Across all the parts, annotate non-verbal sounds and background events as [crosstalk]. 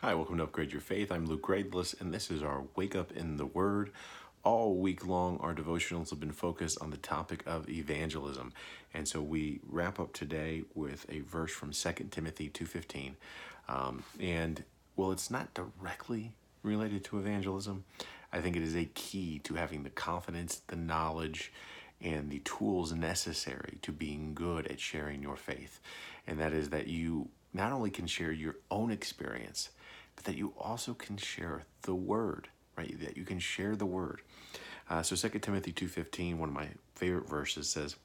Hi, welcome to Upgrade Your Faith. I'm Luke Gradeless, and this is our Wake Up in the Word. All week long, our devotionals have been focused on the topic of evangelism. And so we wrap up today with a verse from 2 Timothy 2.15. Um, and, well, it's not directly related to evangelism. I think it is a key to having the confidence, the knowledge, and the tools necessary to being good at sharing your faith. And that is that you not only can share your own experience, but that you also can share the word, right? That you can share the word. Uh, so 2 Timothy 2.15, one of my favorite verses says,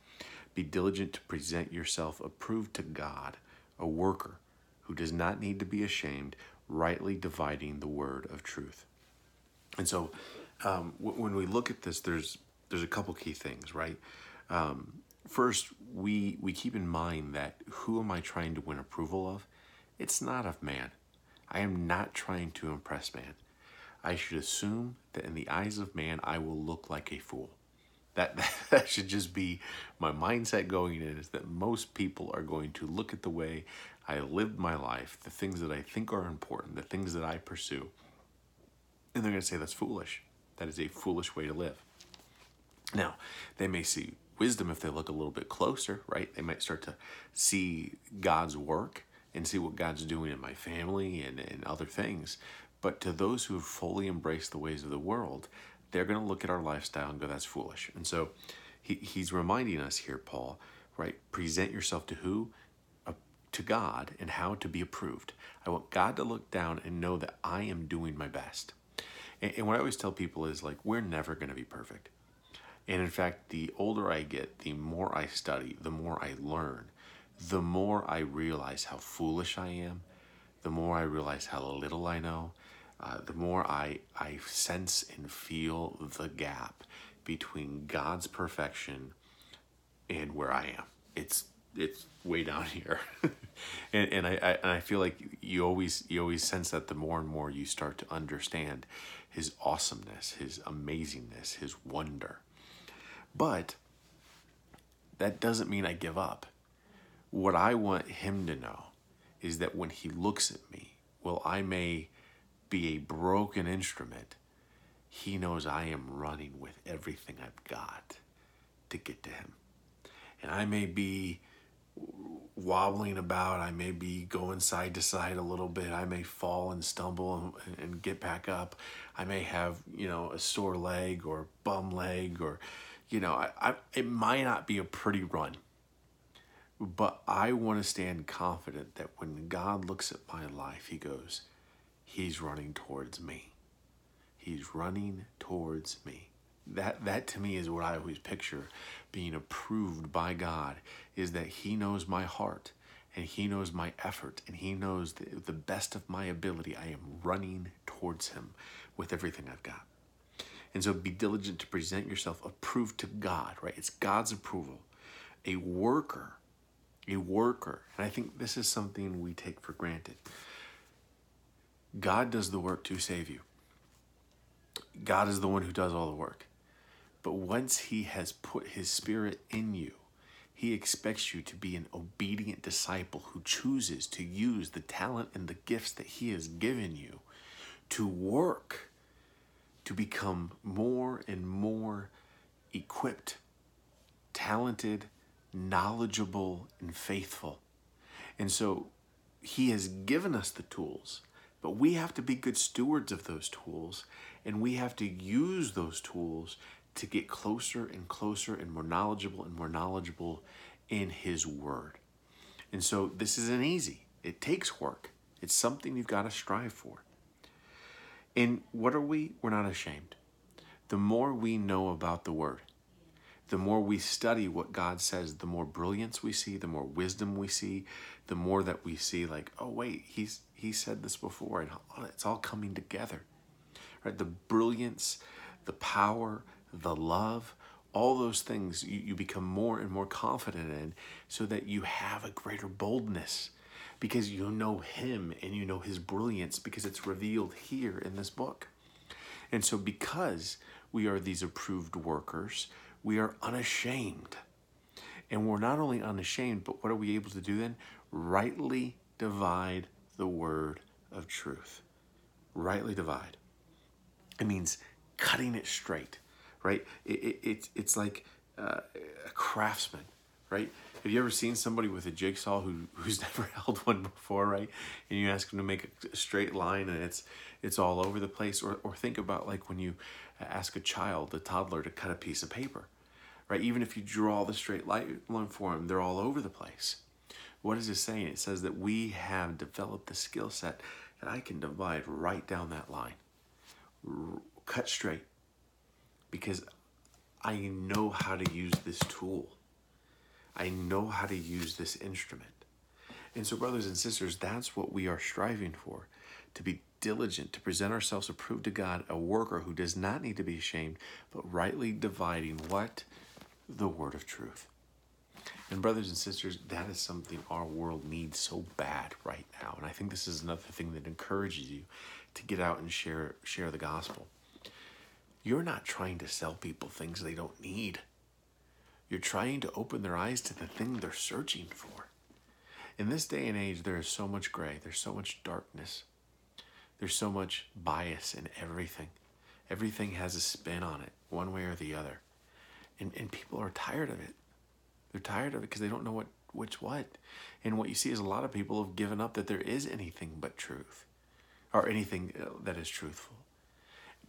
Be diligent to present yourself approved to God, a worker who does not need to be ashamed, rightly dividing the word of truth. And so um, w- when we look at this, there's there's a couple key things, right? Um, first, we we keep in mind that who am I trying to win approval of? It's not of man. I am not trying to impress man. I should assume that in the eyes of man, I will look like a fool. That, [laughs] that should just be my mindset going in is that most people are going to look at the way I lived my life, the things that I think are important, the things that I pursue, and they're going to say that's foolish. That is a foolish way to live. Now, they may see wisdom if they look a little bit closer, right? They might start to see God's work and see what God's doing in my family and, and other things. But to those who have fully embraced the ways of the world, they're going to look at our lifestyle and go, that's foolish. And so he, he's reminding us here, Paul, right? Present yourself to who? To God and how to be approved. I want God to look down and know that I am doing my best. And, and what I always tell people is like, we're never going to be perfect. And in fact, the older I get, the more I study, the more I learn, the more I realize how foolish I am, the more I realize how little I know, uh, the more I, I sense and feel the gap between God's perfection and where I am. It's it's way down [laughs] here, and and I, I and I feel like you always you always sense that the more and more you start to understand His awesomeness, His amazingness, His wonder. But that doesn't mean I give up. What I want him to know is that when he looks at me, well, I may be a broken instrument, he knows I am running with everything I've got to get to him. And I may be wobbling about, I may be going side to side a little bit, I may fall and stumble and, and get back up, I may have, you know, a sore leg or bum leg or you know, I, I, it might not be a pretty run, but I want to stand confident that when God looks at my life, He goes, He's running towards me. He's running towards me. That, that to me is what I always picture being approved by God is that He knows my heart and He knows my effort and He knows the, the best of my ability. I am running towards Him with everything I've got. And so be diligent to present yourself approved to God, right? It's God's approval. A worker, a worker. And I think this is something we take for granted. God does the work to save you. God is the one who does all the work. But once He has put His Spirit in you, He expects you to be an obedient disciple who chooses to use the talent and the gifts that He has given you to work to become more and more equipped, talented, knowledgeable, and faithful. And so he has given us the tools, but we have to be good stewards of those tools, and we have to use those tools to get closer and closer and more knowledgeable and more knowledgeable in his word. And so this isn't easy. It takes work. It's something you've got to strive for. And what are we? We're not ashamed. The more we know about the Word, the more we study what God says, the more brilliance we see, the more wisdom we see, the more that we see, like, oh wait, he's he said this before, and it's all coming together. Right? The brilliance, the power, the love, all those things you, you become more and more confident in so that you have a greater boldness because you know him and you know his brilliance because it's revealed here in this book. And so, because we are these approved workers, we are unashamed. And we're not only unashamed, but what are we able to do then? Rightly divide the word of truth. Rightly divide. It means cutting it straight, right? It, it, it it's like uh, a craftsman, right? Have you ever seen somebody with a jigsaw who, who's [laughs] never held one before, right? And you ask them to make a straight line and it's it's all over the place. Or, or think about like when you ask a child, a toddler, to cut a piece of paper, right? Even if you draw the straight line for them, they're all over the place. What is it saying? It says that we have developed the skill set that I can divide right down that line, R- cut straight, because I know how to use this tool. I know how to use this instrument. And so, brothers and sisters, that's what we are striving for to be diligent, to present ourselves approved to God, a worker who does not need to be ashamed, but rightly dividing what? The word of truth. And, brothers and sisters, that is something our world needs so bad right now. And I think this is another thing that encourages you to get out and share, share the gospel. You're not trying to sell people things they don't need. You're trying to open their eyes to the thing they're searching for. In this day and age, there is so much gray, there's so much darkness, there's so much bias in everything. Everything has a spin on it, one way or the other. And, and people are tired of it. They're tired of it because they don't know what which what. And what you see is a lot of people have given up that there is anything but truth or anything uh, that is truthful.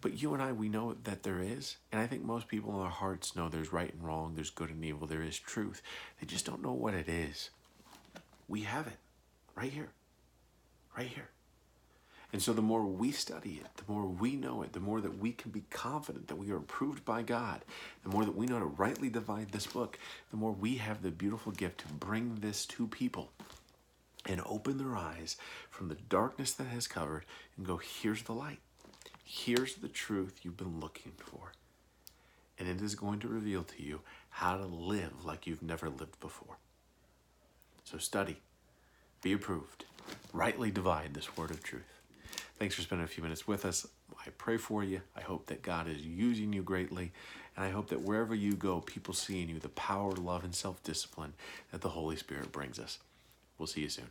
But you and I, we know that there is. And I think most people in their hearts know there's right and wrong, there's good and evil, there is truth. They just don't know what it is. We have it right here, right here. And so the more we study it, the more we know it, the more that we can be confident that we are approved by God, the more that we know to rightly divide this book, the more we have the beautiful gift to bring this to people and open their eyes from the darkness that has covered and go, here's the light. Here's the truth you've been looking for. And it is going to reveal to you how to live like you've never lived before. So study, be approved, rightly divide this word of truth. Thanks for spending a few minutes with us. I pray for you. I hope that God is using you greatly. And I hope that wherever you go, people see in you the power, love, and self discipline that the Holy Spirit brings us. We'll see you soon.